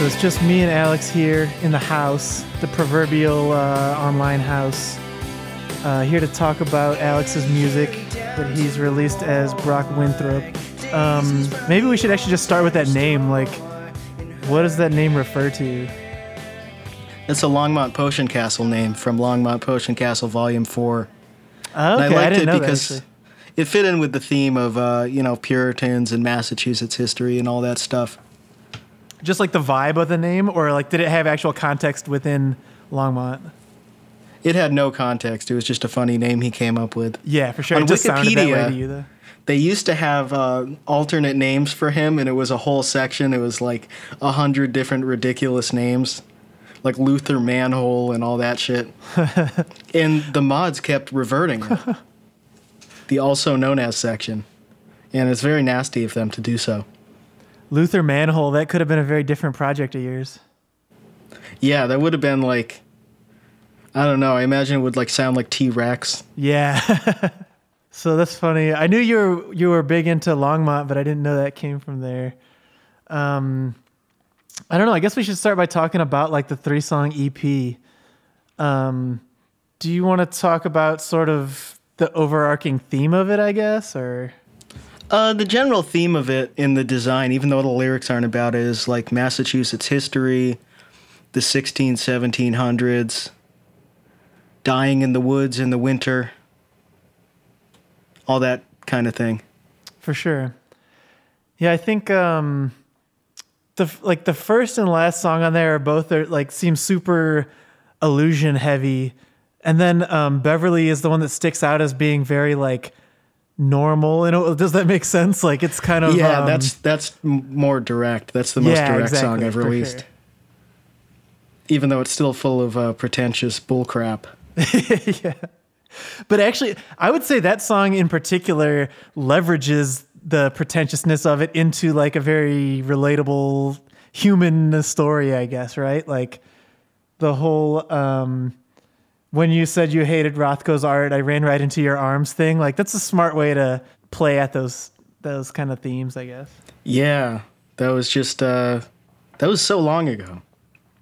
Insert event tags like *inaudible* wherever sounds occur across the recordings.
So it's just me and Alex here in the house, the proverbial uh, online house, uh, here to talk about Alex's music that he's released as Brock Winthrop. Um, maybe we should actually just start with that name. Like, what does that name refer to? It's a Longmont Potion Castle name from Longmont Potion Castle Volume 4. Oh, okay, and I liked didn't it know because that. It fit in with the theme of, uh, you know, Puritans and Massachusetts history and all that stuff. Just like the vibe of the name, or like did it have actual context within Longmont? It had no context. It was just a funny name he came up with. Yeah, for sure. On it just sounded that way Wikipedia, to you, though. They used to have uh, alternate names for him, and it was a whole section. It was like a hundred different ridiculous names, like Luther Manhole and all that shit. *laughs* and the mods kept reverting it. *laughs* the also known as section, and it's very nasty of them to do so. Luther Manhole. That could have been a very different project of yours. Yeah, that would have been like, I don't know. I imagine it would like sound like T Rex. Yeah. *laughs* so that's funny. I knew you were you were big into Longmont, but I didn't know that came from there. Um, I don't know. I guess we should start by talking about like the three song EP. Um, do you want to talk about sort of the overarching theme of it? I guess, or Uh, the general theme of it in the design, even though the lyrics aren't about it, is like Massachusetts history, the 16, 1700s, dying in the woods in the winter, all that kind of thing. for sure. Yeah, I think um, the like the first and last song on there are both are like seem super illusion heavy, and then um, Beverly is the one that sticks out as being very like normal. And does that make sense? Like it's kind of yeah, um, that's that's more direct. That's the most Yeah, direct song I've released. sure. Even though it's still full of uh, pretentious bullcrap. *laughs* yeah. But actually, I would say that song in particular leverages the pretentiousness of it into like a very relatable human story, I guess, right? Like the whole um when you said you hated Rothko's art, I ran right into your arms thing. Like that's a smart way to play at those those kind of themes, I guess. Yeah, that was just uh, that was so long ago.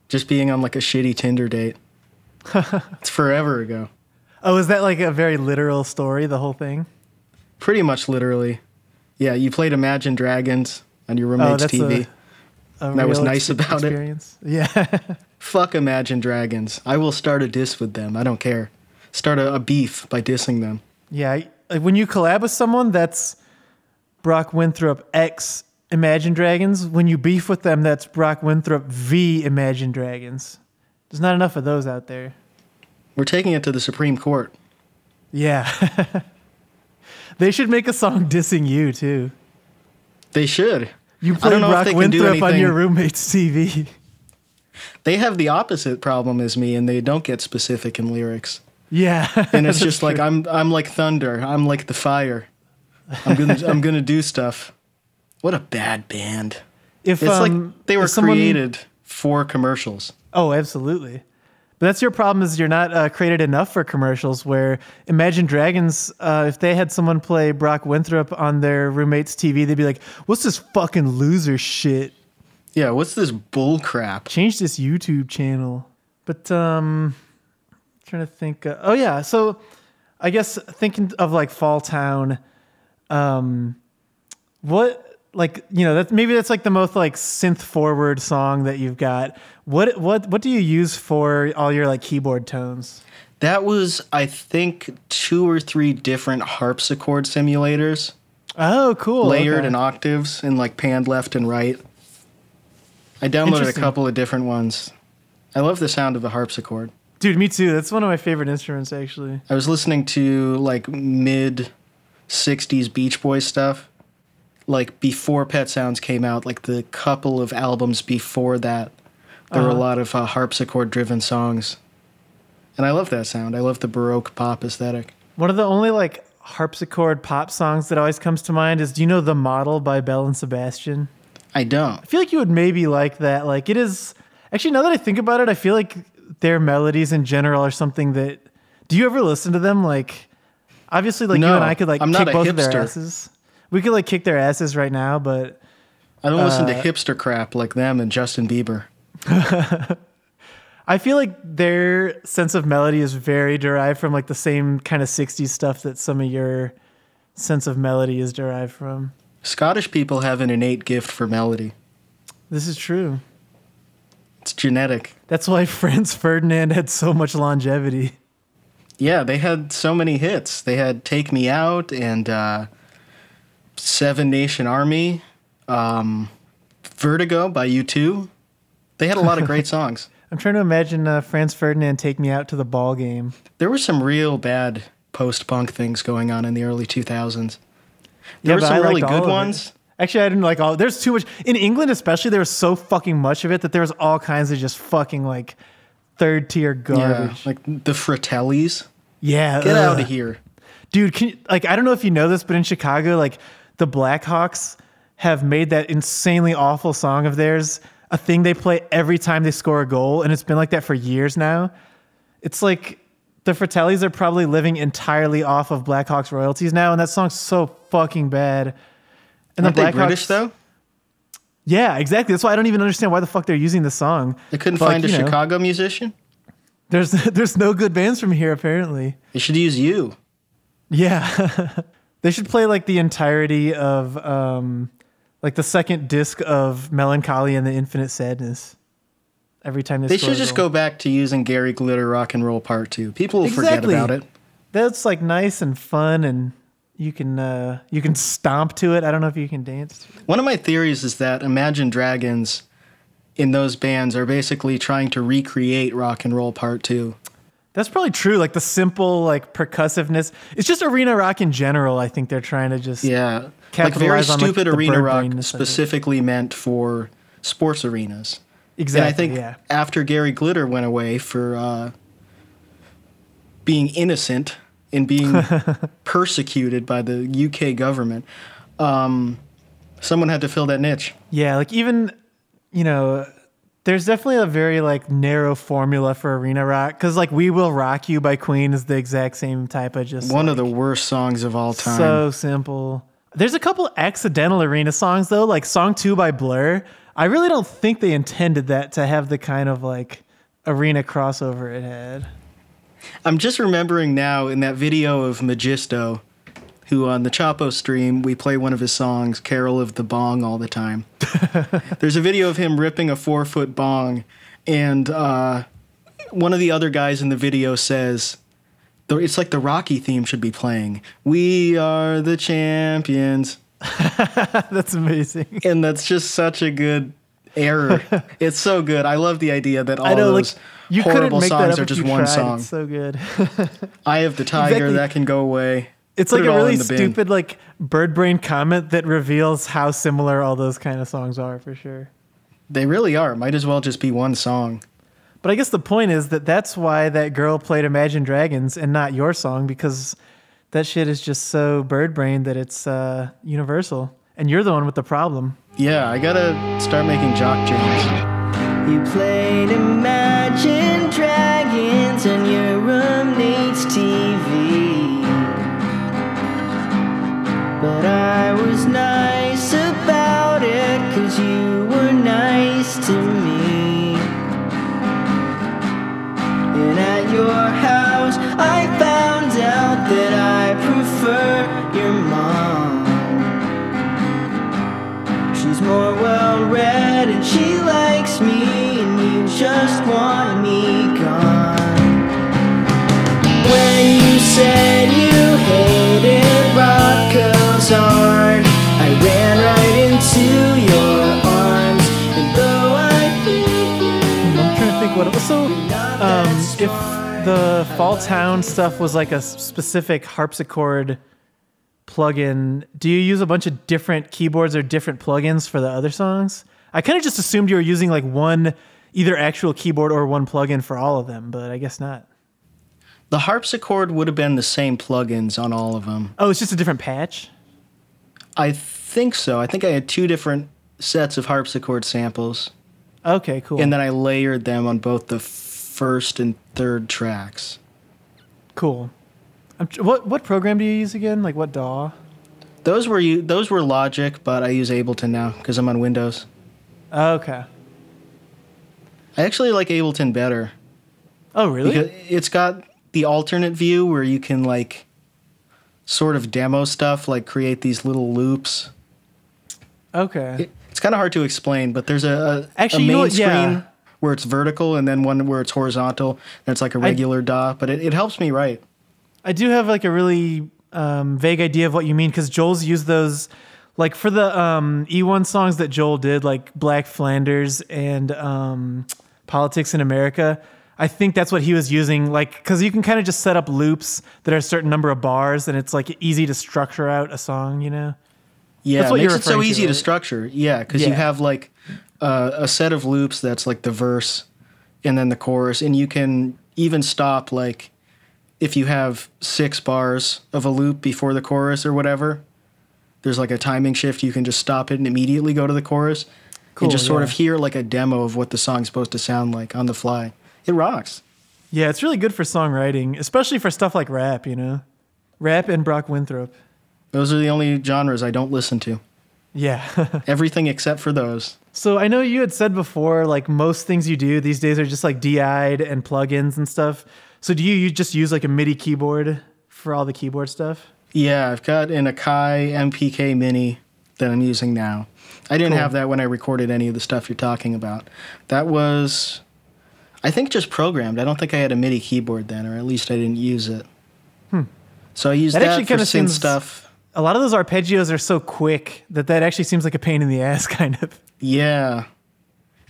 Just being on like a shitty Tinder date. *laughs* it's forever ago. Oh, is that like a very literal story, the whole thing? Pretty much literally. Yeah, you played Imagine Dragons on your roommate's Oh, that's TV. A That was nice about it. *laughs* Yeah. Fuck Imagine Dragons. I will start a diss with them. I don't care. Start a, a beef by dissing them. Yeah, when you collab with someone that's Brock Winthrop X Imagine Dragons, when you beef with them, that's Brock Winthrop V Imagine Dragons. There's not enough of those out there. We're taking it to the Supreme Court. Yeah. *laughs* they should make a song dissing you too. They should. You play Brock they can do Winthrop on your roommate's TV. *laughs* They have the opposite problem as me, and they don't get specific in lyrics. Yeah. *laughs* And it's just like true. I'm I'm like thunder. I'm like the fire. I'm gonna *laughs* I'm gonna do stuff. What a bad band. if It's um, like they were someone- created for commercials. Oh, absolutely. But that's your problem is you're not uh, created enough for commercials. Where Imagine Dragons, uh, if they had someone play Brock Winthrop on their roommate's TV, they'd be like, "What's this fucking loser shit? Yeah, what's this bull crap? Change this YouTube channel." But um, trying to think. Uh, oh yeah, so I guess thinking of like Fall Town, um, what like you know that maybe that's like the most like synth forward song that you've got. What what what do you use for all your like keyboard tones? That was, I think, two or three different harpsichord simulators, Oh, cool. layered okay. in octaves and like panned left and right. I downloaded a couple of different ones. I love the sound of the harpsichord. Dude, me too. That's one of my favorite instruments actually. I was listening to like mid 60s Beach Boys stuff. Like before Pet Sounds came out, like the couple of albums before that, there were a Uh-huh. lot of uh, harpsichord driven songs. And I love that sound. I love the Baroque pop aesthetic. One of the only like harpsichord pop songs that always comes to mind is do you know The Model by Belle and Sebastian? I don't. I feel like you would maybe like that. Like it is actually now that I think about it, I feel like their melodies in general are something that do you ever listen to them? Like obviously like you and I could like I'm kick both of their asses. We could like kick their asses right now, but I don't listen to Uh, hipster crap like them and Justin Bieber. *laughs* I feel like their sense of melody is very derived from like the same kind of 60s stuff that some of your sense of melody is derived from. Scottish people have an innate gift for melody. This is true. It's genetic. That's why *laughs* Franz Ferdinand had so much longevity. Yeah, they had so many hits. They had "Take Me Out" and uh, Seven Nation Army, um, "Vertigo" by U2. They had a lot of great *laughs* songs. I'm trying to imagine uh, Franz Ferdinand take me out to the ball game. There were some real bad post-punk things going on in the early 2000s. There Yeah, were some really good ones. Actually, I didn't like all. There's too much in England, especially. There was so fucking much of it that there was all kinds of just fucking like third tier Yeah, garbage. like the Fratellis. Yeah, Get out of here. dude. Can you, like I don't know if you know this, but in Chicago, like the Blackhawks have made that insanely awful song of theirs a thing they play every time they score a goal, and it's been like that for years now. It's like the Fratellis are probably living entirely off of Blackhawks royalties now, and that song's so fucking bad. And Aren't they British though? Yeah, exactly. That's why I don't even understand why the fuck they're using the song. They couldn't But, like, find a you know, Chicago musician. There's *laughs* there's no good bands from here apparently. They should use you. Yeah. *laughs* they should play like the entirety of um like the second disc of Mellon Collie and the Infinite Sadness. Every time they, should just go back to using Gary Glitter Rock and Roll Part Two. People will Exactly. forget about it. That's like nice and fun and you can uh you can stomp to it. I don't know if you can dance. One of my theories is that Imagine Dragons in those bands are basically trying to recreate Rock and Roll Part Two. That's probably true. Like the simple like percussiveness. It's just arena rock in general. I think they're trying to just Yeah, like very on, like, stupid arena rock brainness of it. specifically meant for sports arenas. Exactly. and I think yeah. after Gary Glitter went away for uh, being innocent and being *laughs* persecuted by the UK government, um, someone had to fill that niche. Yeah, like even you know, there's definitely a very like narrow formula for arena rock because like "We Will Rock You" by Queen is the exact same type of just One like, of the worst songs of all time. so simple. There's a couple accidental arena songs though, like "Song Two" by Blur. I really don't think they intended that to have the kind of like arena crossover it had. I'm just remembering now in that video of Magisto, who on the Chapo stream, we play one of his songs, Carol of the Bong, all the time. *laughs* There's a video of him ripping a four foot bong, and uh, one of the other guys in the video says, "The- it's like the Rocky theme should be playing. We are the champions. *laughs* That's amazing. And that's just such a good error. *laughs* it's so good. I love the idea that all I know, like those you horrible songs are just one tried. song. It's so good. *laughs* I have the tiger Exactly. that can go away. It's Put like it a really bin. stupid like bird brain comment that reveals how similar all those kind of songs are for sure. They really are. Might as well just be one song. But I guess the point is that that's why that girl played Imagine Dragons and not your song because that shit is just so bird brain that it's uh, universal. And you're the one with the problem. Yeah, I gotta start making jock jams. You played Imagine Dragons on your roommate's TV. But I was nice about it, cause you were nice to me. And at your house, I she likes me, and you just want me gone. When you said you hated rock Rocco's art, I ran right into your arms, and though I think I'm trying to think what it was. So, um, if the Fall Town stuff was like a specific harpsichord plugin, do you use a bunch of different keyboards or different plugins for the other songs? I kind of just assumed you were using like one, either actual keyboard or one plugin for all of them, but I guess not. The harpsichord would have been the same plugins on all of them. Oh, it's just a different patch? I think so. I think I had two different sets of harpsichord samples, Okay, cool. and then I layered them on both the first and third tracks. cool. I'm tr- what what program do you use again? Like what DAW? Those were you. Those were Logic, but I use Ableton now because I'm on Windows. Okay. I actually like Ableton better Oh, really? because it's got the alternate view where you can like sort of demo stuff, like create these little loops. okay. It- It's kind of hard to explain, but there's a, a, Actually, a you know main what? Yeah. screen where it's vertical and then one where it's horizontal and it's like a regular DAW. But it, it helps me write. I do have like a really um, vague idea of what you mean because Joel's used those, like for the um, E1 songs that Joel did, like Black Flanders and um, Politics in America. I think that's what he was using, like because you can kind of just set up loops that are a certain number of bars, and it's like easy to structure out a song. You know? Yeah, That's what makes it so referring to, easy to structure. Yeah, because you have like uh, a set of loops that's like the verse and then the chorus, and you can even stop like if you have six bars of a loop before the chorus or whatever. There's like a timing shift. You can just stop it and immediately go to the chorus. Cool, and just sort of hear like a demo of what the song's supposed to sound like on the fly. It rocks. Yeah, it's really good for songwriting, especially for stuff like rap. You know, rap and Brock Winthrop. Those are the only genres I don't listen to. Yeah. *laughs* Everything except for those. So I know you had said before, like most things you do these days are just like DI'd and plugins and stuff. So do you, you just use like a MIDI keyboard for all the keyboard stuff? Yeah, I've got an Akai MPK Mini that I'm using now. I didn't Cool. have that when I recorded any of the stuff you're talking about. That was, I think, just programmed. I don't think I had a MIDI keyboard then, or at least I didn't use it. So I used Hmm. That that, for synth stuff. A lot of those arpeggios are so quick that that actually seems like a pain in the ass, *laughs* kind of. Yeah,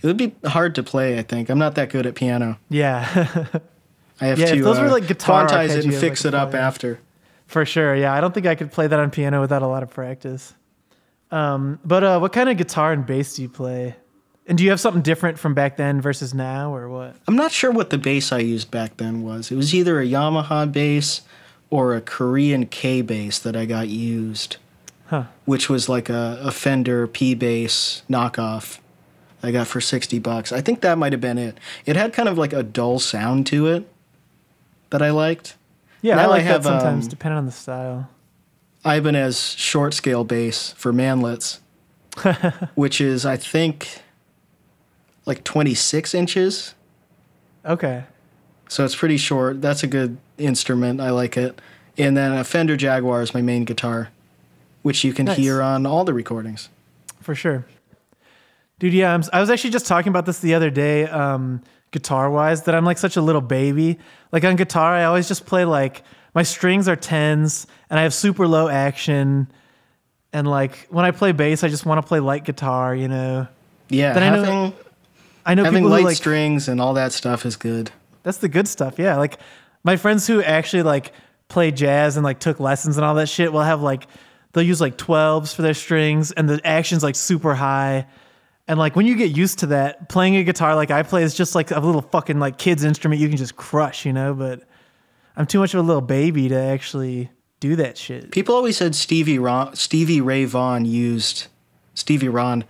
it would be hard to play. I think I'm not that good at piano. Yeah, *laughs* I have Yeah, to those were, uh, like, guitar quantize it and fix I it up after. For sure. Yeah, I don't think I could play that on piano without a lot of practice. Um, but uh, what kind of guitar and bass do you play? And do you have something different from back then versus now, or what? I'm not sure what the bass I used back then was. It was either a Yamaha bass or a Korean K bass that I got used, Huh. which was like a, a Fender P bass knockoff I got for 60 bucks. I think that might have been it. It had kind of like a dull sound to it that I liked. Yeah, I Now I like have, that sometimes, um, depending on the style. Ibanez short scale bass for manlets, *laughs* which is, I think, like 26 inches. Okay. So it's pretty short. That's a good instrument. I like it. And then a Fender Jaguar is my main guitar, which you can Nice. hear on all the recordings. for sure. Dude, yeah, I'm, I was actually just talking about this the other day, um, guitar wise, that I'm like such a little baby. Like on guitar, I always just play like my strings are tens and I have super low action. And like when I play bass, I just want to play light guitar, you know? Yeah, Then I know- having I know having light like, strings and all that stuff is good. that's the good stuff. Yeah. Like my friends who actually like play jazz and like took lessons and all that shit will have like, they'll use like 12s for their strings and the action's like super high. And like when you get used to that, playing a guitar like I play is just like a little fucking like kid's instrument you can just crush, you know? But I'm too much of a little baby to actually do that shit. People always said Stevie Ron, Stevie Ray Vaughan used Stevie Ron.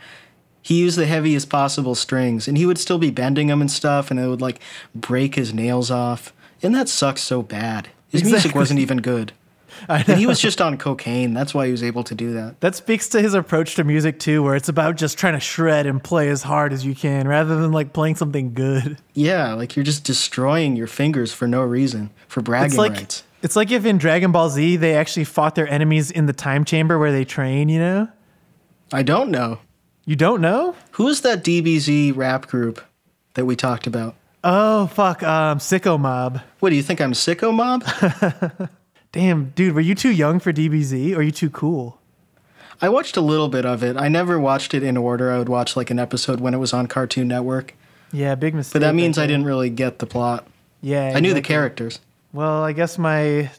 He used the heaviest possible strings, and he would still be bending them and stuff, and it would like break his nails off. And that sucks so bad. His music wasn't even good. *laughs* And he was just on cocaine. That's why he was able to do that. That speaks to his approach to music too, where it's about just trying to shred and play as hard as you can rather than like playing something good. Yeah, like you're just destroying your fingers for no reason, for bragging It's like rights. it's like if in Dragon Ball Z they actually fought their enemies in the time chamber where they train, you know? I don't know. You don't know? Who is that DBZ rap group that we talked about? Oh fuck, um, Sicko Mob. What do you think I'm Sicko Mob? *laughs* Damn, dude, were you too young for DBZ or are you too cool? I watched a little bit of it. I never watched it in order. I would watch like an episode when it was on Cartoon Network. Yeah, big mistake. But that means right I didn't really get the plot. Yeah, I knew the characters. Well, I guess my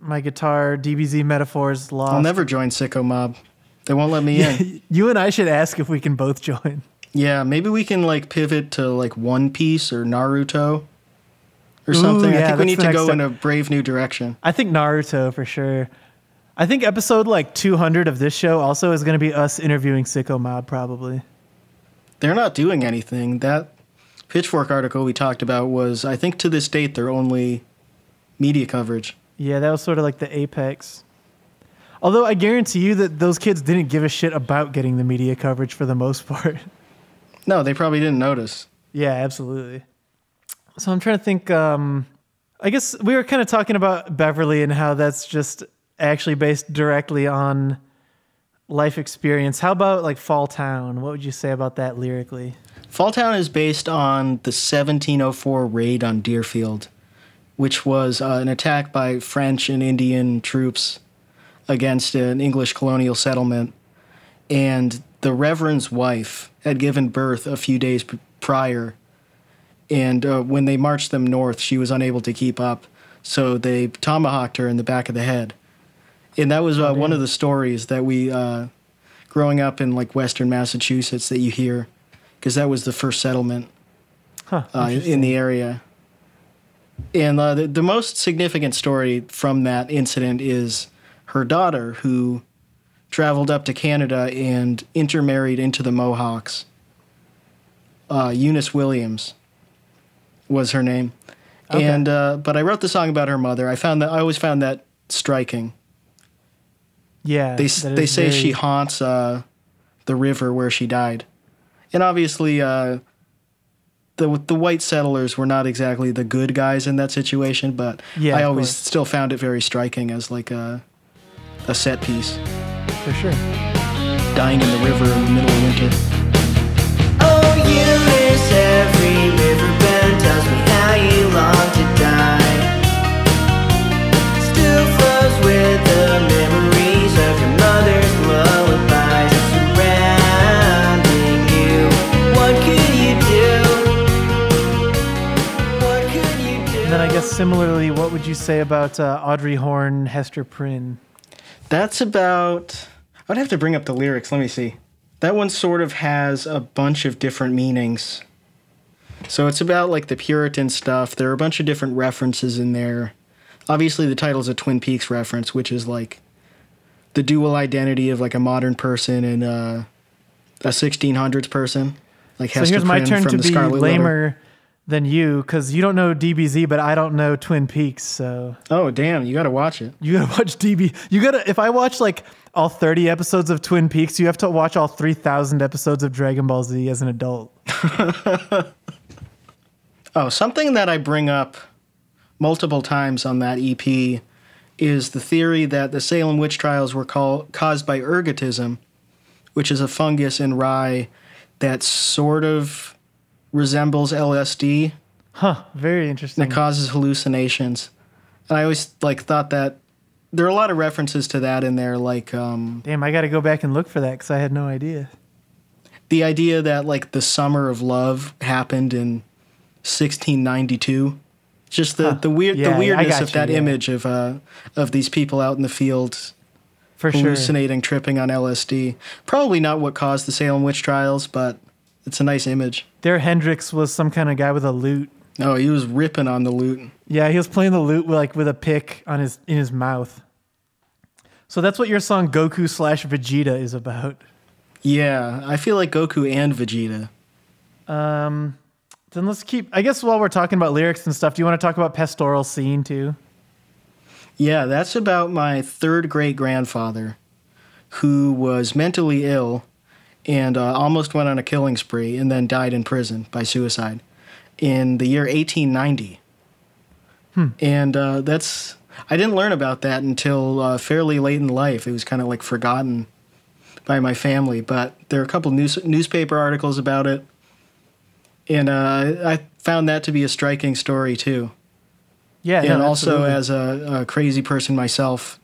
my guitar DBZ metaphors lost. I'll never join Sicko Mob. They won't let me in. *laughs* you and I should ask if we can both join. Yeah, maybe we can like pivot to like One Piece or Naruto or something. I yeah, think we need to go step. in a brave new direction. I think Naruto for sure. I think episode like 200 of this show also is going to be us interviewing Sicko Mob probably. They're not doing anything. That Pitchfork article we talked about was, I think, to this date, their only media coverage. Yeah, that was sort of like the apex. Although I guarantee you that those kids didn't give a shit about getting the media coverage for the most part. No, they probably didn't notice. Yeah, absolutely. So I'm trying to think. Um, I guess we were kind of talking about Beverly and how that's just actually based directly on life experience. How about like Fall Town? What would you say about that lyrically? Fall Town is based on the 1704 raid on Deerfield, which was uh, an attack by French and Indian troops against an English colonial settlement. And the Reverend's wife had given birth a few days prior. And uh, when they marched them north, she was unable to keep up. So they tomahawked her in the back of the head. And that was uh, one of the stories that we, uh, growing up in like Western Massachusetts, that you hear, because that was the first settlement Huh. uh, in the area. And uh, the, the most significant story from that incident is her daughter, who traveled up to Canada and intermarried into the Mohawks. Uh, Eunice Williams was her name. Okay. And uh, but I wrote the song about her mother. I found that I always found that striking. yeah. They they say very- she haunts uh, the river where she died, and obviously uh, the the white settlers were not exactly the good guys in that situation. But Yeah, I always course. still found it very striking as like a a set piece, for sure. dying in the river in the middle of winter. Oh, Eunice, every river bend tells me how you long to die. Still flows with the memories of your mother's lullabies surrounding you. What could you do? What could you do? And then I guess similarly, what would you say about uh, Audrey Horne, Hester Prynne? That's about. I'd have to bring up the lyrics. Let me see. That one sort of has a bunch of different meanings. So it's about like the Puritan stuff. There are a bunch of different references in there. Obviously, the title's a Twin Peaks reference, which is like the dual identity of like a modern person and uh, a 1600s person. Like So Hester here's my Prynne turn to be Scarlet Letter. lamer than you because you don't know DBZ, but I don't know Twin Peaks. So Oh damn! You got to watch it. you gotta watch DB. You gotta. If I watch like all 30 episodes of Twin Peaks, you have to watch all 3,000 episodes of Dragon Ball Z as an adult. *laughs* Oh, something that I bring up multiple times on that EP is the theory that the Salem witch trials were call, caused by ergotism, which is a fungus in rye that sort of resembles LSD Huh. Very interesting. that causes hallucinations. And I always like thought that there are a lot of references to that in there, like um, Damn, I gotta go back and look for that because I had no idea. the idea that like the summer of love happened in 1692 just the, Huh. the weird Yeah, the weirdness of you, that yeah. image of uh of these people out in the field For sure. hallucinating tripping on LSD probably not what caused the Salem witch trials but it's a nice image There, Hendrix was some kind of guy with a lute. oh he was ripping on the lute Yeah, he was playing the lute with, like with a pick on his in his mouth. So that's what your song Goku slash Vegeta is about. yeah I feel like Goku and Vegeta Um, then let's keep. I guess while we're talking about lyrics and stuff, do you want to talk about pastoral scene too? Yeah, that's about my third great grandfather who was mentally ill and uh, almost went on a killing spree and then died in prison by suicide in the year 1890. And uh, that's, I didn't learn about that until uh, fairly late in life. It was kind of like forgotten by my family, but there are a couple news, newspaper articles about it. And uh, I found that to be a striking story too Yeah, and no, also as a, a crazy person myself,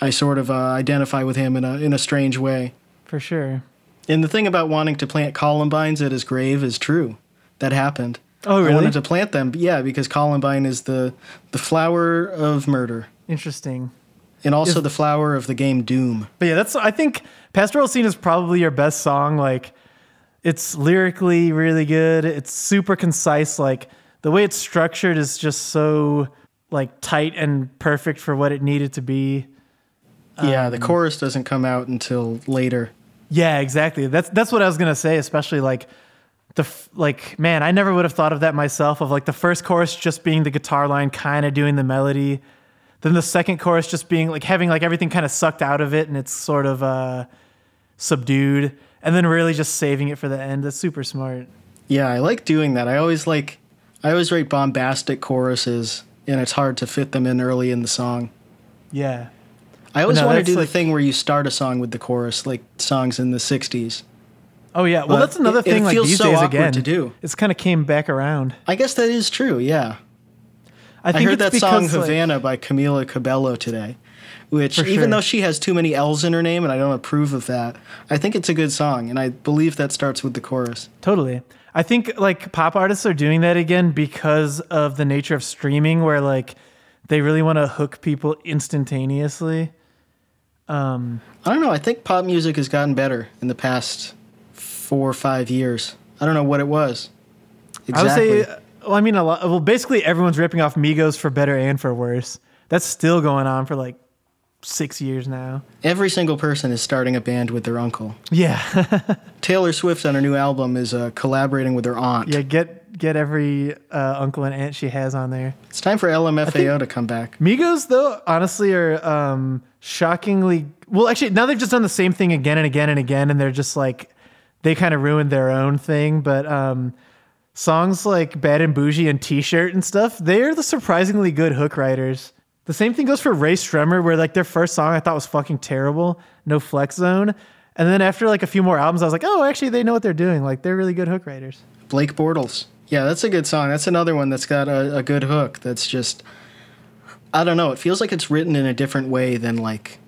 I sort of uh, identify with him in a in a strange way. for sure. And the thing about wanting to plant columbines at his grave is true. That happened. Oh, I really? wanted to plant them, yeah, because columbine is the the flower of murder, Interesting. and also Is- the flower of the game Doom. But yeah, that's. I think pastoral scene is probably your best song. Like, it's lyrically really good. It's super concise. Like the way it's structured is just so like tight and perfect for what it needed to be. yeah, Um, the chorus doesn't come out until later. Yeah, exactly. That's that's what I was gonna say. Especially like the f- like man, I never would have thought of that myself. Of like the first chorus just being the guitar line, kind of doing the melody. Then the second chorus just being like having like everything kind of sucked out of it and it's sort of uh, subdued, and then really just saving it for the end. That's super smart. Yeah, I like doing that. I always like, I always write bombastic choruses, and it's hard to fit them in early in the song. Yeah. I always no, want to do like- the thing where you start a song with the chorus, like songs in the '60s. Oh yeah. Well, But that's another it- it thing. like feels these so days awkward again, to do. It's kind of came back around. I guess that is true. Yeah, I I, heard it's that song like- "Havana" by Camila Cabello today, which For even though she has too many L's in her name, and I don't approve of that, I think it's a good song, and I believe that starts with the chorus. Totally. I think like pop artists are doing that again because of the nature of streaming where like they really want to hook people instantaneously. Um I don't know. I think pop music has gotten better in the past four or five years. I don't know what it was. Exactly. I would say well I mean a lot well basically everyone's ripping off Migos for better and for worse. That's still going on for like 6 years now. Every single person is starting a band with their uncle. Yeah. *laughs* Taylor Swift on her new album is uh, collaborating with her aunt. yeah, get get every uh, uncle and aunt she has on there. It's time for LMFAO to come back. Migos, though, honestly, are um, shockingly well. Actually, now they've just done the same thing again and again and again, and they're just like they kind of ruined their own thing. But um, songs like "Bad and Bougie" and "T-Shirt" and stuff, they are the surprisingly good hook writers. The same thing goes for Rae Sremmurd, where like their first song I thought was fucking terrible, "No Flex Zone," and then after like a few more albums, I was like, oh, actually, they know what they're doing. Like they're really good hook writers. Black Beatles. Yeah, that's a good song. That's another one that's got a, a good hook. That's just, I don't know. It feels like it's written in a different way than like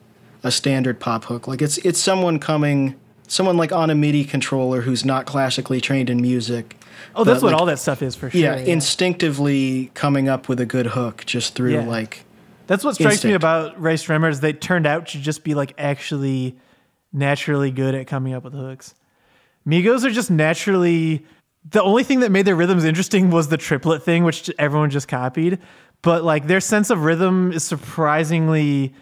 a standard pop hook. Like it's it's someone coming, someone like on a MIDI controller who's not classically trained in music. Oh, that's what like, all that stuff is for sure. Yeah, instinctively coming up with a good hook just through Yeah. like That's what strikes me about Rae Sremmurd is they turned out to just be like actually naturally good at coming up with hooks. Migos are just naturally the only thing that made their rhythms interesting was the triplet thing, which everyone just copied. But like their sense of rhythm is surprisingly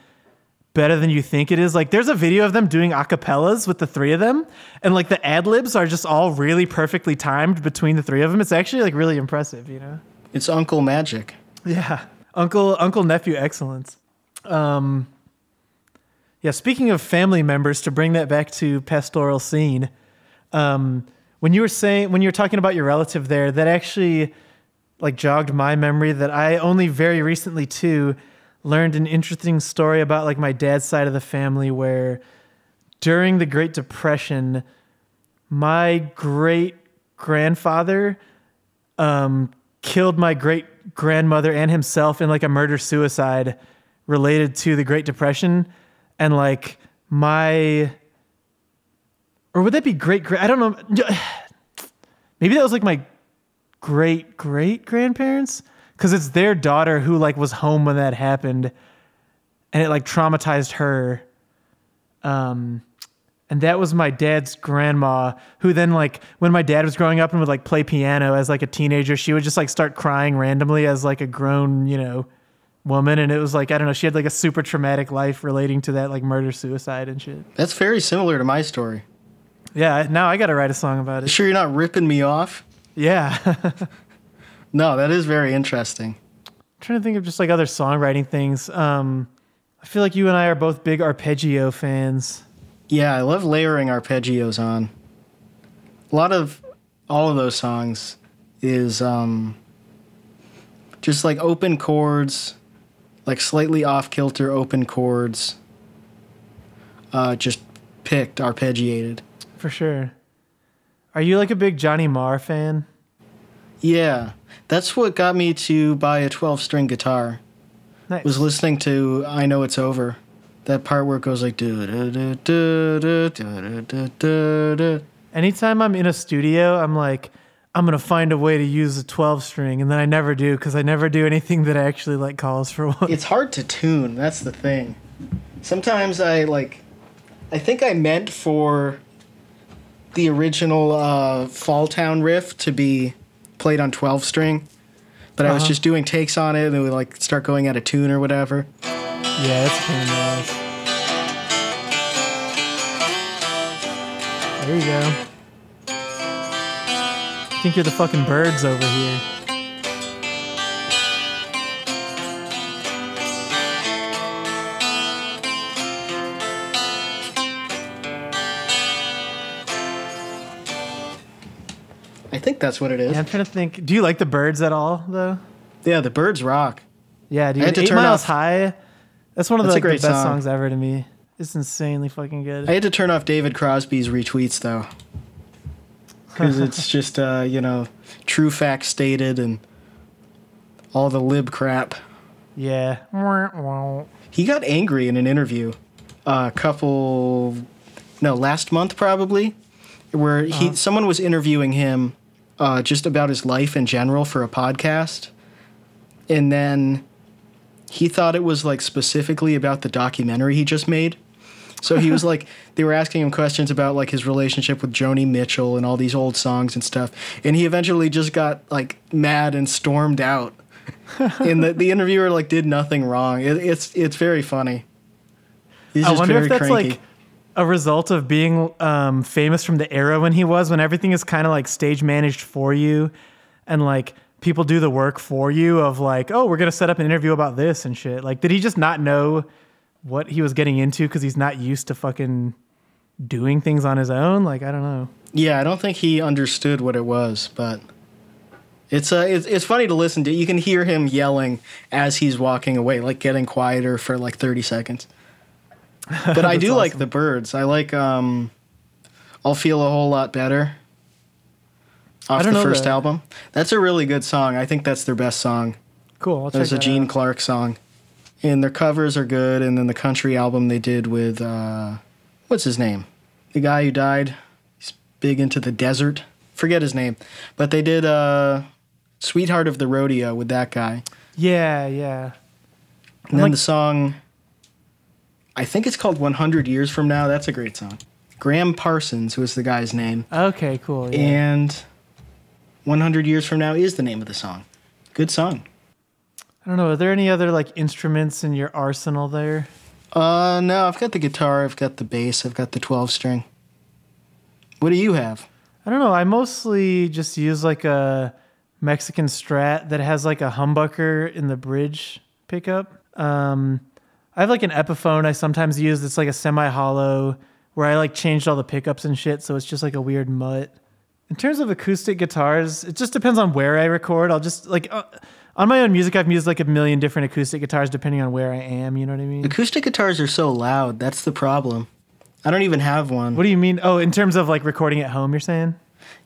better than you think it is. Like there's a video of them doing acapellas with the three of them, and like the ad libs are just all really perfectly timed between the three of them. It's actually like really impressive, you know? it's Uncle Magic. Yeah, uncle uncle nephew excellence. Um, yeah, speaking of family members, to bring that back to pastoral scene, um, when you were saying when you were talking about your relative there, that actually like jogged my memory that I only very recently too learned an interesting story about like my dad's side of the family where during the Great Depression, my great grandfather um, killed my great grandmother and himself in like a murder suicide related to the Great Depression. And like my, or would that be great? gra- I don't know. *sighs* Maybe that was like my great great grandparents because it's their daughter who like was home when that happened and it like traumatized her um and that was my dad's grandma who then like when my dad was growing up and would like play piano as like a teenager she would just like start crying randomly as like a grown you know woman and it was like i don't know she had like a super traumatic life relating to that like murder suicide and shit That's very similar to my story. yeah now i gotta write a song about it Sure, you're not ripping me off. yeah *laughs* No, that is very interesting. trying to think of just like other songwriting things. Um, I feel like you and I are both big arpeggio fans. Yeah, I love layering arpeggios on. A lot of all of those songs is um, just like open chords, like slightly off kilter open chords, uh, just picked, arpeggiated. For sure. Are you like a big Johnny Marr fan? Yeah, that's what got me to buy a 12 string guitar. Nice. Was listening to I Know It's Over. That part where it goes like. Anytime I'm in a studio, I'm like, I'm gonna find a way to use a 12 string, and then I never do because I never do anything that actually like calls for one. it's hard to tune. That's the thing. Sometimes I like. I think I meant for the original uh, Fall Town riff to be played on 12 string, but I was Uh-huh. just doing takes on it and it would like start going out of tune or whatever. Yeah, that's kind of nice. There you go. I think you're the fucking Byrds over here. I think that's what it is. Yeah, I'm trying to think. Do you like the Byrds at all, though? Yeah, the Byrds rock. Yeah, dude. Eight miles off. high that's one of That's the, a like, the best song. songs ever to me. It's insanely fucking good. I had to turn off David Crosby's retweets though, *laughs* because it's just uh, you know true facts stated and all the lib crap. yeah. He got angry in an interview a couple, no, last month probably, where he someone was interviewing him uh, just about his life in general for a podcast, and then he thought it was like specifically about the documentary he just made. So he was *laughs* like, they were asking him questions about like his relationship with Joni Mitchell and all these old songs and stuff, and he eventually just got like mad and stormed out. *laughs* and the, the interviewer like did nothing wrong. It, it's it's very funny. He's I just wonder very if that's cranky. like a result of being um, famous from the era when he was, when everything is kind of like stage managed for you, and like people do the work for you. Of like, oh, we're gonna set up an interview about this and shit. Like, did he just not know what he was getting into because he's not used to fucking doing things on his own? Like, I don't know. Yeah, I don't think he understood what it was, but it's uh, it's, it's funny to listen to. You can hear him yelling as he's walking away, like getting quieter for like thirty seconds. *laughs* But I do like the Byrds. I like um, I'll feel a whole lot better. Off the first that. album, that's a really good song. I think that's their best song. Cool. I'll There's a Gene out. Clark song, and their covers are good. And then the country album they did with uh, what's his name, the guy who died. He's big into the desert. Forget his name, but they did uh, "Sweetheart of the Rodeo" with that guy. Yeah, yeah. And then like- the song, I think it's called "100 Years from Now." That's a great song. Graham Parsons was the guy's name, Okay, cool. Yeah. and "100 Years from Now" is the name of the song. Good song. I don't know. Are there any other like instruments in your arsenal there? Uh, no, I've got the guitar, I've got the bass, I've got the 12 string. What do you have? I don't know. I mostly just use like a Mexican Strat that has like a humbucker in the bridge pickup. Um, I have like an Epiphone I sometimes use. It's like a semi-hollow where I like changed all the pickups and shit, so it's just like a weird mutt. In terms of acoustic guitars, it just depends on where I record. I'll just like uh, on my own music, I've used like a million different acoustic guitars depending on where I am. You know what I mean? Acoustic guitars are so loud, that's the problem. I don't even have one. What do you mean? Oh, in terms of like recording at home, you're saying?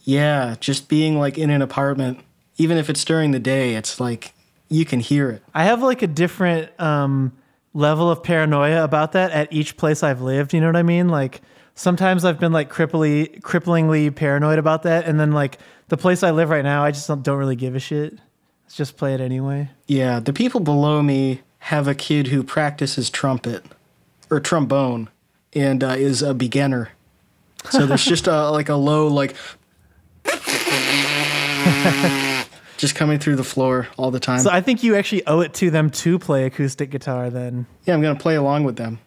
yeah, just being like in an apartment, even if it's during the day, it's like you can hear it. I have like a different um, level of paranoia about that at each place I've lived. You know what I mean? Like sometimes I've been like cripply, cripplingly paranoid about that, and then like the place I live right now, I just don't, don't really give a shit. Let's just play it anyway. Yeah, the people below me have a kid who practices trumpet or trombone and uh, is a beginner. So there's *laughs* just a, like a low, like, *laughs* just coming through the floor all the time. So I think you actually owe it to them to play acoustic guitar. Then Yeah, I'm gonna play along with them.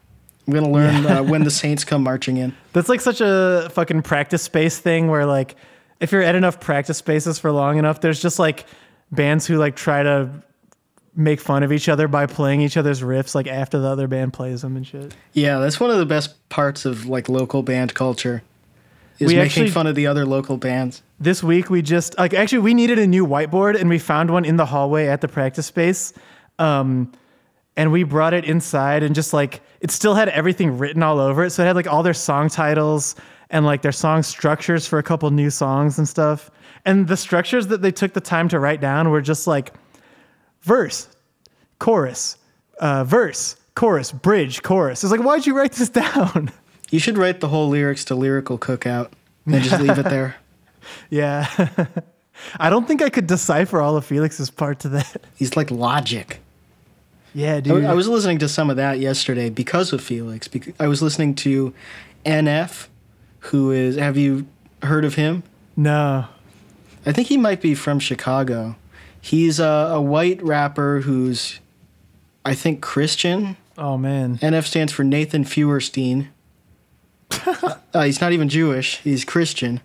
I'm gonna learn uh, when the Saints come marching in. *laughs* that's like such a fucking practice space thing where like if you're at enough practice spaces for long enough, there's just like bands who like try to make fun of each other by playing each other's riffs like after the other band plays them and shit. Yeah, that's one of the best parts of like local band culture. Is We making actually- fun of the other local bands. This week we just like actually we needed a new whiteboard and we found one in the hallway at the practice space. Um and we brought it inside and just like it still had everything written all over it. So it had like all their song titles and like their song structures for a couple new songs and stuff. And the structures that they took the time to write down were just like verse, chorus, uh, verse, chorus, bridge, chorus. It's like, why'd you write this *laughs* down? You should write the whole lyrics to Lyrical Cookout and just leave it there. *laughs* yeah. *laughs* I don't think I could decipher all of Felix's part to that. He's like logic. Yeah, I, dude. I was listening to some of that yesterday because of Felix. Because I was listening to NF, who is. Have you heard of him? no. I think he might be from Chicago. He's a, a white rapper who's, I think, Christian. Oh man. NF stands for Nathan Feuerstein. *laughs* uh, he's not even Jewish. He's Christian,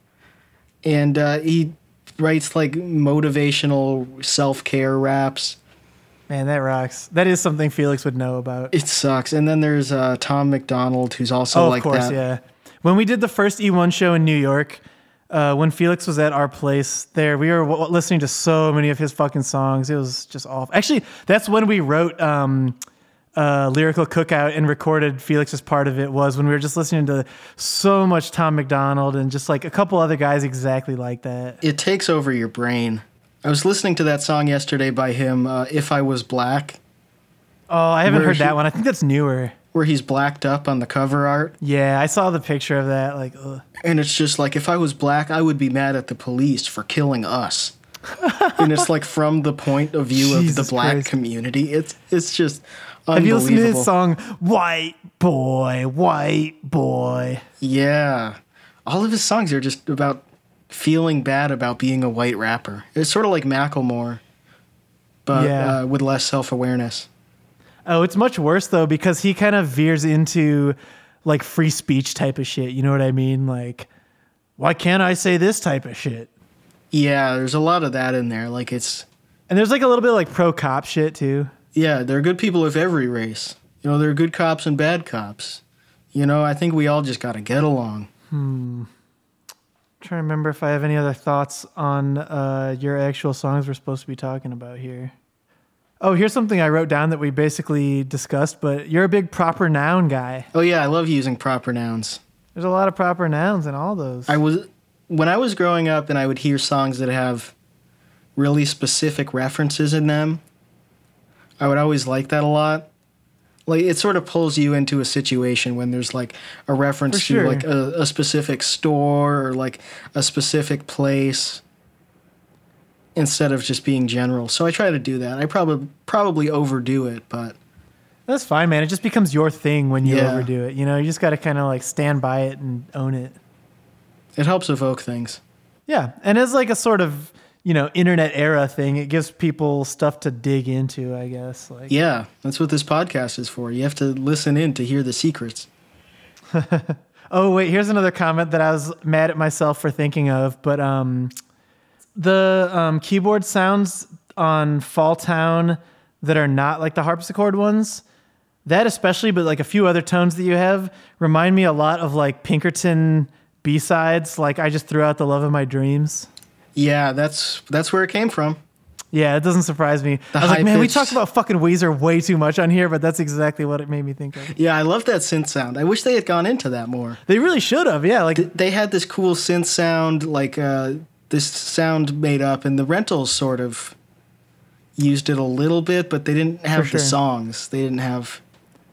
and uh, he writes like motivational self care raps. Man, that rocks. That is something Felix would know about. It sucks. And then there's uh, Tom MacDonald, who's also oh, like of course, that. yeah. When we did the first E1 show in New York, uh, when Felix was at our place there, we were w- listening to so many of his fucking songs. It was just awful. Actually, that's when we wrote um, uh, Lyrical Cookout and recorded Felix's part of it was when we were just listening to so much Tom MacDonald and just like a couple other guys exactly like that. It takes over your brain. I was listening to that song yesterday by him, uh, "If I Was Black," Oh, I haven't heard he- that one. I think that's newer. where he's blacked up on the cover art, Yeah, I saw the picture of that. Like, ugh. and it's just like, if I was black, I would be mad at the police for killing us. *laughs* and it's like from the point of view of the black Christ. community. It's it's just have you listened to unbelievable. his song "White Boy, White Boy"? Yeah. All of his songs are just about feeling bad about being a white rapper. It's sort of like Macklemore, but Yeah. uh, with less self awareness. Oh, it's much worse though because he kind of veers into like free speech type of shit. You know what I mean? Like, why can't I say this type of shit? Yeah, there's a lot of that in there. Like it's, And there's like a little bit of like pro cop shit too. yeah, there are good people of every race. You know, there are good cops and bad cops. You know, I think we all just got to get along. Trying to remember if I have any other thoughts on uh, your actual songs we're supposed to be talking about here. Oh, here's something I wrote down that we basically discussed, but you're a big proper noun guy. Oh, yeah, I love using proper nouns. There's a lot of proper nouns in all those. I was, when I was growing up and I would hear songs that have really specific references in them, I would always like that a lot. Like it sort of pulls you into a situation when there's like a reference sure. to like a, a specific store or like a specific place instead of just being general. So I try to do that. I probably probably overdo it, but That's fine, man. It just becomes your thing when you Yeah. overdo it. You know, you just got to kind of like stand by it and own it. it helps evoke things. Yeah, and as like a sort of you know internet era thing, it gives people stuff to dig into. I guess. Like, Yeah, that's what this podcast is for. You have to listen in to hear the secrets. *laughs* Oh wait, here's another comment that I was mad at myself for thinking of, but um, the um, keyboard sounds on Fall Town that are not like the harpsichord ones. That especially, but like a few other tones that you have remind me a lot of like Pinkerton B sides. Like I just threw out the love of my dreams. Yeah, that's that's where it came from. Yeah, it doesn't surprise me. The I was like, man, we high-pitched- talk about fucking Weezer way too much on here, but that's exactly what it made me think of. Yeah, I love that synth sound. I wish they had gone into that more. They really should have. Yeah, like They had this cool synth sound, like uh, this sound made up, and the rentals sort of used it a little bit, but they didn't have sure. the songs. They didn't have.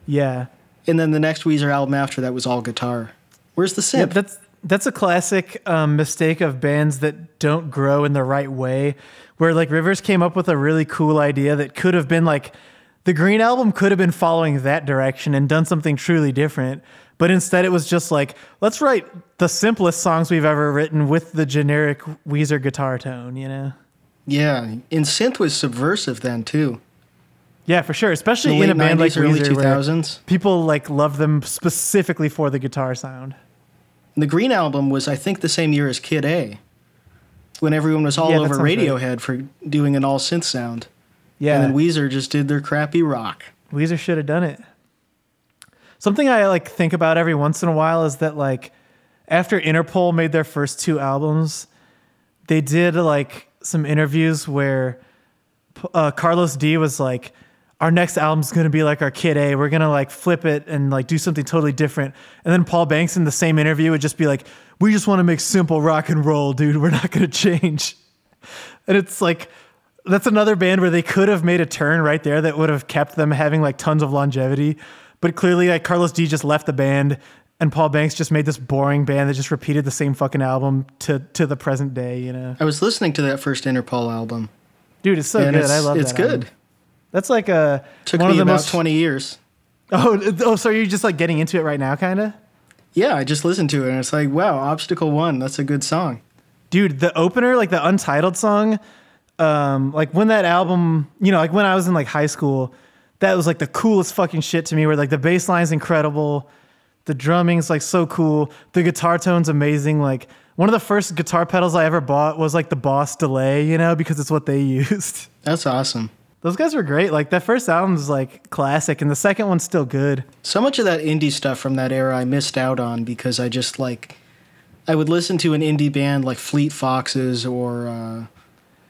yeah. And then the next Weezer album after that was all guitar. Where's the synth? Yeah, that's that's a classic um, mistake of bands that don't grow in the right way. Where like Rivers came up with a really cool idea that could have been like the Green album could have been following that direction and done something truly different. But instead, it was just like let's write the simplest songs we've ever written with the generic Weezer guitar tone. You know? yeah, and synth was subversive then too. Yeah, for sure. Especially in a band like early Weezer, where 2000s. people like love them specifically for the guitar sound. The Green album was, I think, the same year as Kid A, when everyone was all Yeah, over sounds right. Radiohead for doing an all synth sound. Yeah, And then Weezer just did their crappy rock. Weezer should have done it. Something I like think about every once in a while is that like after Interpol made their first two albums, they did like some interviews where uh, Carlos D was like, "Our next album's gonna be like our Kid A. We're gonna like flip it and like do something totally different." And then Paul Banks in the same interview would just be like, "We just want to make simple rock and roll, dude. We're not gonna *laughs* change." And it's like that's another band where they could have made a turn right there that would have kept them having like tons of longevity. But clearly, like Carlos D just left the band, and Paul Banks just made this boring band that just repeated the same fucking album to to the present day. You know, I was listening to that first Interpol album. dude, it's so and good. it's, I love it's that good. album. That's like a Took one me of the about most 20 years. Oh, oh, so you're just like getting into it right now, kind of, Yeah, I just listened to it and it's like, wow, Obstacle One, that's a good song. dude. The opener, like the untitled song, um, like when that album, you know, like when I was in like high school, that was like the coolest fucking shit to me. Where like the bass line's incredible, the drumming's like so cool, the guitar tone's amazing. Like one of the first guitar pedals I ever bought was like the Boss Delay, you know, because it's what they *laughs* used. That's awesome. Those guys were great. Like that first album album's like classic, and the second one's still good. So much of that indie stuff from that era I missed out on because I just like I would listen to an indie band like Fleet Foxes or uh,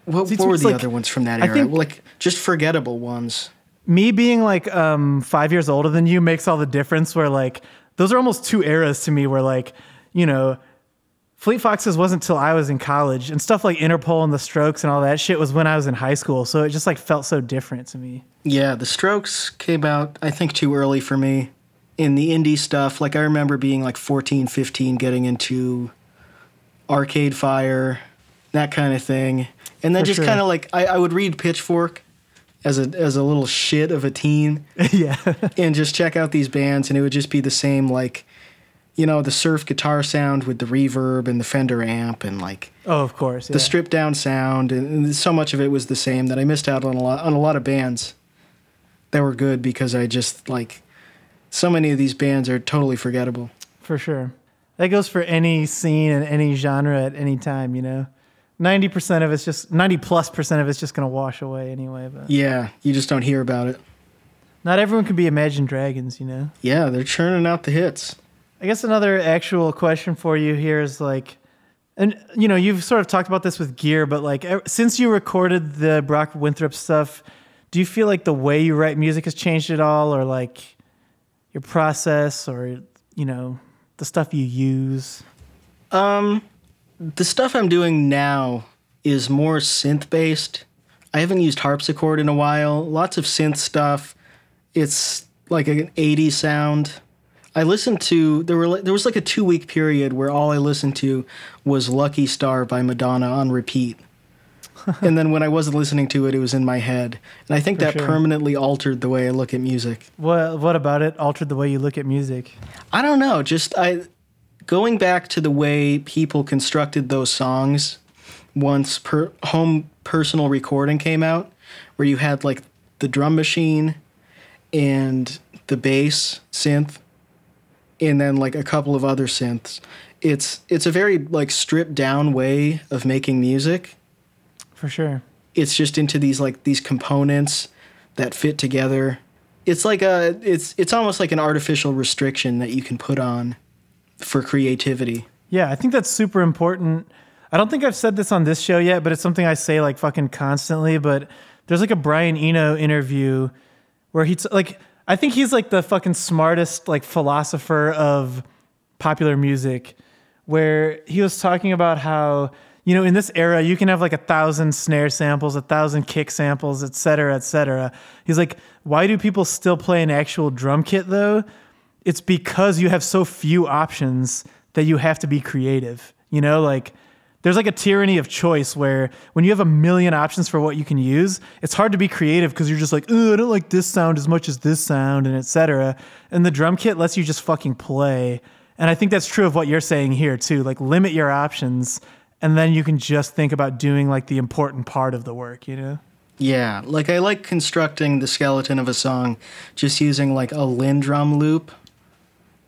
what, See, what were the like- other ones from that era? like just forgettable ones. me being like um five years older than you makes all the difference where like those are almost two eras to me where like you know fleet foxes wasn't till i was in college and stuff like interpol and the strokes and all that shit was when i was in high school so it just like felt so different to me Yeah, the Strokes came out I think too early for me. In the indie stuff, like I remember being like 14, 15 getting into Arcade Fire, that kind of thing. And then For just sure. kind of like I, I would read Pitchfork as a as a little shit of a teen *laughs* yeah and just check out these bands and it would just be the same like you know, the surf guitar sound with the reverb and the Fender amp and like oh of course yeah. the stripped down sound and, and so much of it was the same that I missed out on a lot on a lot of bands that were good because I just like so many of these bands are totally forgettable. for sure that goes for any scene and any genre at any time you know 90% of it's just 90 plus percent of it's just gonna wash away anyway but Yeah, you just don't hear about it. not everyone can be imagine dragons you know Yeah, they're churning out the hits. I guess another actual question for you here is like, and you know, you've sort of talked about this with gear, but like, since you recorded the Brock Winthrop stuff, do you feel like the way you write music has changed at all, or like your process, or you know, the stuff you use? Um the stuff I'm doing now is more synth based. I haven't used harpsichord in a while. Lots of synth stuff. It's like an 80s sound. I listened to there were there was like a 2 week period where all I listened to was Lucky Star by Madonna on repeat. *laughs* and then when I wasn't listening to it it was in my head. And I think For that sure. permanently altered the way I look at music. What What about it altered the way you look at music? I don't know. Just I going back to the way people constructed those songs once per home personal recording came out, where you had like the drum machine and the bass synth, and then like a couple of other synths. It's it's a very like stripped down way of making music. For sure. It's just into these like these components that fit together. It's like a it's it's almost like an artificial restriction that you can put on for creativity. Yeah, I think that's super important. I don't think I've said this on this show yet, but it's something I say like fucking constantly. But there's like a Brian Eno interview where he's like, I think he's like the fucking smartest like philosopher of popular music, where he was talking about how you know in this era you can have like a thousand snare samples, a thousand kick samples, et cetera, et cetera. He's like, why do people still play an actual drum kit though? it's because you have so few options that you have to be creative. You know, like there's like a tyranny of choice where when you have a million options for what you can use, it's hard to be creative because you're just like, oh, I don't like this sound as much as this sound, and etc. And the drum kit lets you just fucking play. And I think that's true of what you're saying here too. Like limit your options, and then you can just think about doing like the important part of the work. You know? Yeah, like I like constructing the skeleton of a song just using like a LinnDrum loop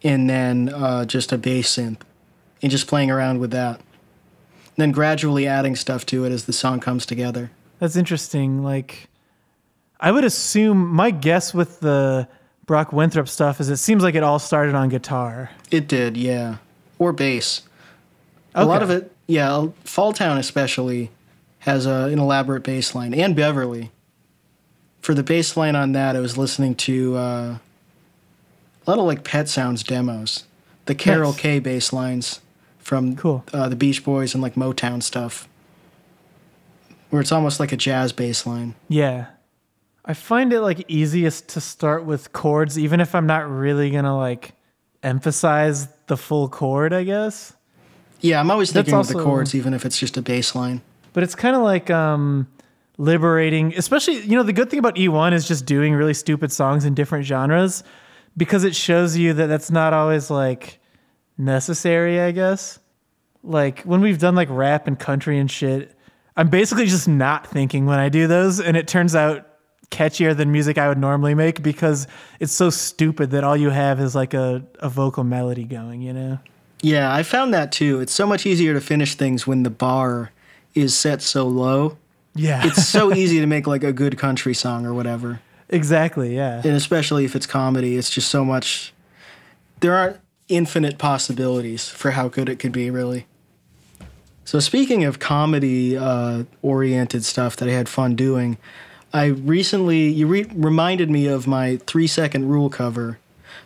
and then uh, just a bass synth and just playing around with that. Then gradually adding stuff to it as the song comes together. That's interesting. Like, I would assume my guess with the Brock Winthrop stuff is it seems like it all started on guitar. It did, yeah. Or bass. A lot of it, yeah, Fall Town especially has a, an elaborate bass line, and Beverly. For the bass line on that, I was listening to uh, a lot of like Pet Sounds demos, the Carol Nice. Kaye bass lines from Cool. uh, the Beach Boys and like Motown stuff, where it's almost like a jazz bass line. Yeah. I find it like easiest to start with chords, even if I'm not really gonna like emphasize the full chord, I guess. Yeah, I'm always thinking of the chords, even if it's just a bass line. But it's kind of like um, liberating, especially, you know, the good thing about E1 is just doing really stupid songs in different genres because it shows you that that's not always like necessary, I guess. Like when we've done like rap and country and shit, I'm basically just not thinking when I do those, and it turns out catchier than music I would normally make because it's so stupid that all you have is like a, a vocal melody going, you know? Yeah, I found that too. It's so much easier to finish things when the bar is set so low. Yeah. It's so *laughs* easy to make like a good country song or whatever. exactly, yeah. And especially if it's comedy, it's just so much there aren't infinite possibilities for how good it could be, really. So speaking of comedy uh, oriented stuff that I had fun doing, I recently you re- reminded me of my three second rule cover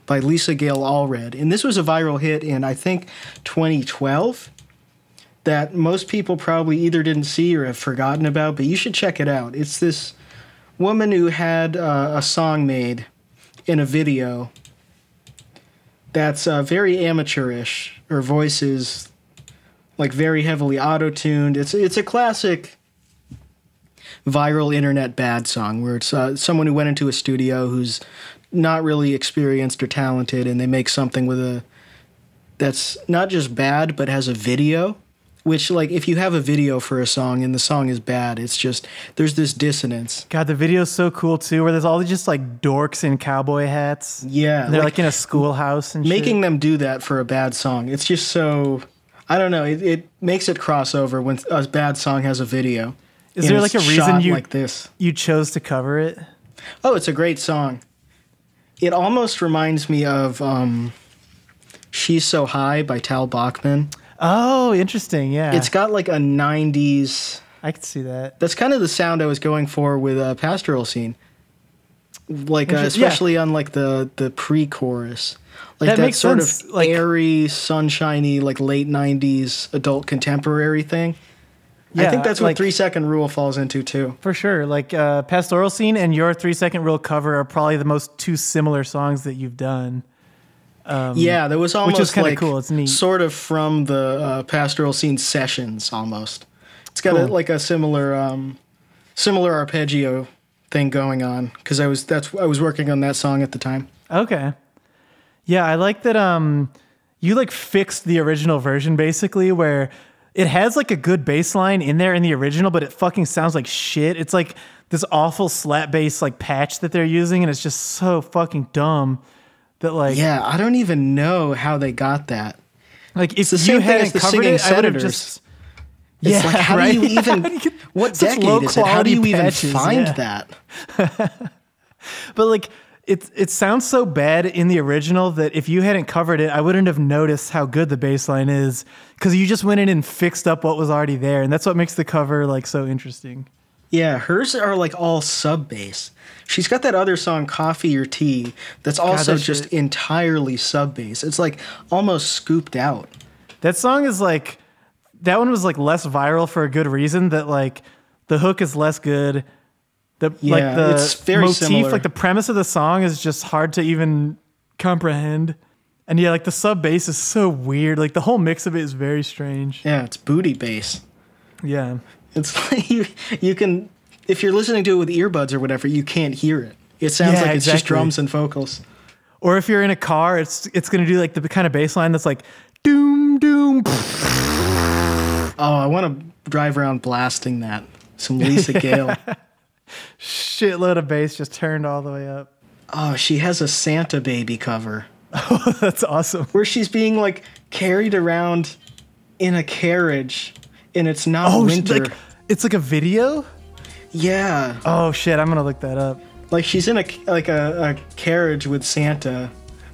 by Lisa Gail Allred, and this was a viral hit in I think 2012 that most people probably either didn't see or have forgotten about, but you should check it out. It's this woman who had uh, a song made in a video that's uh, very amateurish. Her voice is like very heavily auto-tuned. It's it's a classic viral internet bad song where it's uh, someone who went into a studio who's not really experienced or talented, and they make something with a that's not just bad but has a video. Which like if you have a video for a song and the song is bad, it's just there's this dissonance. God, the video's so cool too, where there's all these just like dorks in cowboy hats. Yeah, And they're like, in a schoolhouse and making shit. them do that for a bad song. It's just so I don't know. It, it makes it crossover when a bad song has a video. Is there like a reason you like this? you chose to cover it? Oh, it's a great song. It almost reminds me of um, "She's So High" by Tal Bachman. Oh, interesting. Yeah, It's got like a '90s. I could see that. That's kind of the sound I was going for with a "Pastoral Scene." Like uh, yeah. especially on like the the pre-chorus, like That that, makes sort sense, of like- airy, sunshiny, like late '90s adult contemporary thing. I Yeah, think that's what like- Three Second Rule falls into too. For sure. Like uh, Pastoral Scene and your three second rule cover are probably the most two similar songs that you've done. Yeah, that was almost Um, is like cool, it's neat. sort of from the uh, Pastoral Scene sessions almost. It's got a, like a similar um, similar arpeggio thing going on because I was that's I was working on that song at the time. Okay. Yeah, I like that um you like fixed the original version basically where it has like a good bass line in there in the original, but it fucking sounds like shit. It's like this awful slap bass like patch that they're using and it's just so fucking dumb that like Yeah, I don't even know how they got that. like if the you same thing hadn't as the covered it, I would have senators. just It's yeah, like how *laughs* right? do you even *laughs* do you what decade is it? How do you even find Yeah. that? *laughs* But like it it sounds so bad in the original that if you hadn't covered it, I wouldn't have noticed how good the bass line is because you just went in and fixed up what was already there, and that's what makes the cover like so interesting. Yeah, hers are like all sub bass. She's got that other song, Coffee or Tea, that's also that just shit- entirely sub bass. It's like almost scooped out. That song is like that one was like less viral for a good reason. That like the hook is less good. The like Yeah, the it's very motif, similar. like the premise of the song is just hard to even comprehend. And yeah, like the sub bass is so weird. Like the whole mix of it is very strange. Yeah, it's booty bass. Yeah. It's *laughs* like you you can if you're listening to it with earbuds or whatever, you can't hear it. It sounds Yeah, like it's just drums and vocals. Or if you're in a car, it's it's gonna do like the kind of bass line that's like doom doom. Oh, I want to drive around blasting that. Some Lisa Gail. *laughs* Shitload of bass just turned all the way up. Oh, she has a Santa baby cover Oh, *laughs* That's awesome. where she's being like carried around in a carriage and it's not Oh, winter. like it's like a video. yeah. Oh shit, I'm gonna look that up. Like she's in a like a, a carriage with Santa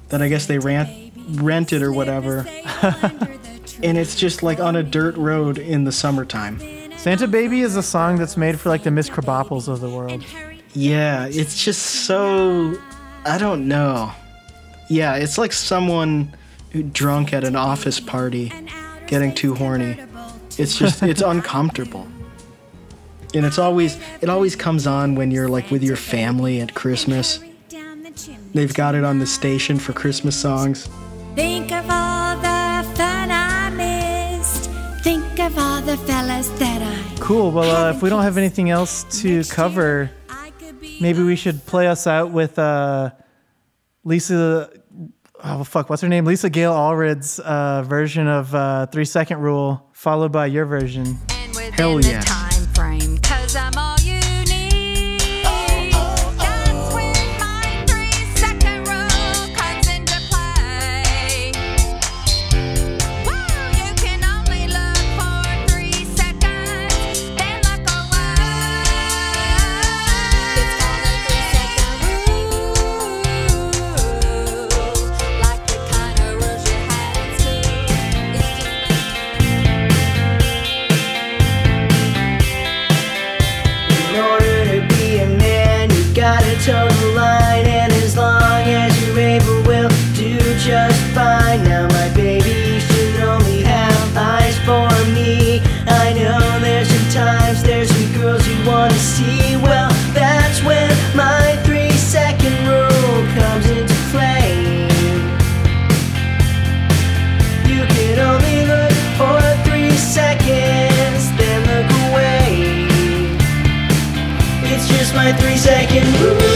that I guess they rent rented or whatever. *laughs* and it's just like on a dirt road in the summertime. Santa Baby is a song that's made for like the Miss Krabappels of the world. Yeah, it's just so I don't know. Yeah, it's like someone drunk at an office party getting too horny. It's just it's *laughs* uncomfortable. And it's always it always comes on when you're like with your family at Christmas. They've got it on the station for Christmas songs. Think of all the fun I missed. Think of all the fellas that I. Cool. Well, uh, if we don't have anything else to cover, I could be maybe we should play us out with uh, Lisa. Oh fuck, what's her name? Lisa Gail Allred's uh, version of uh, Three Second Rule, followed by your version. Hell yeah. second move.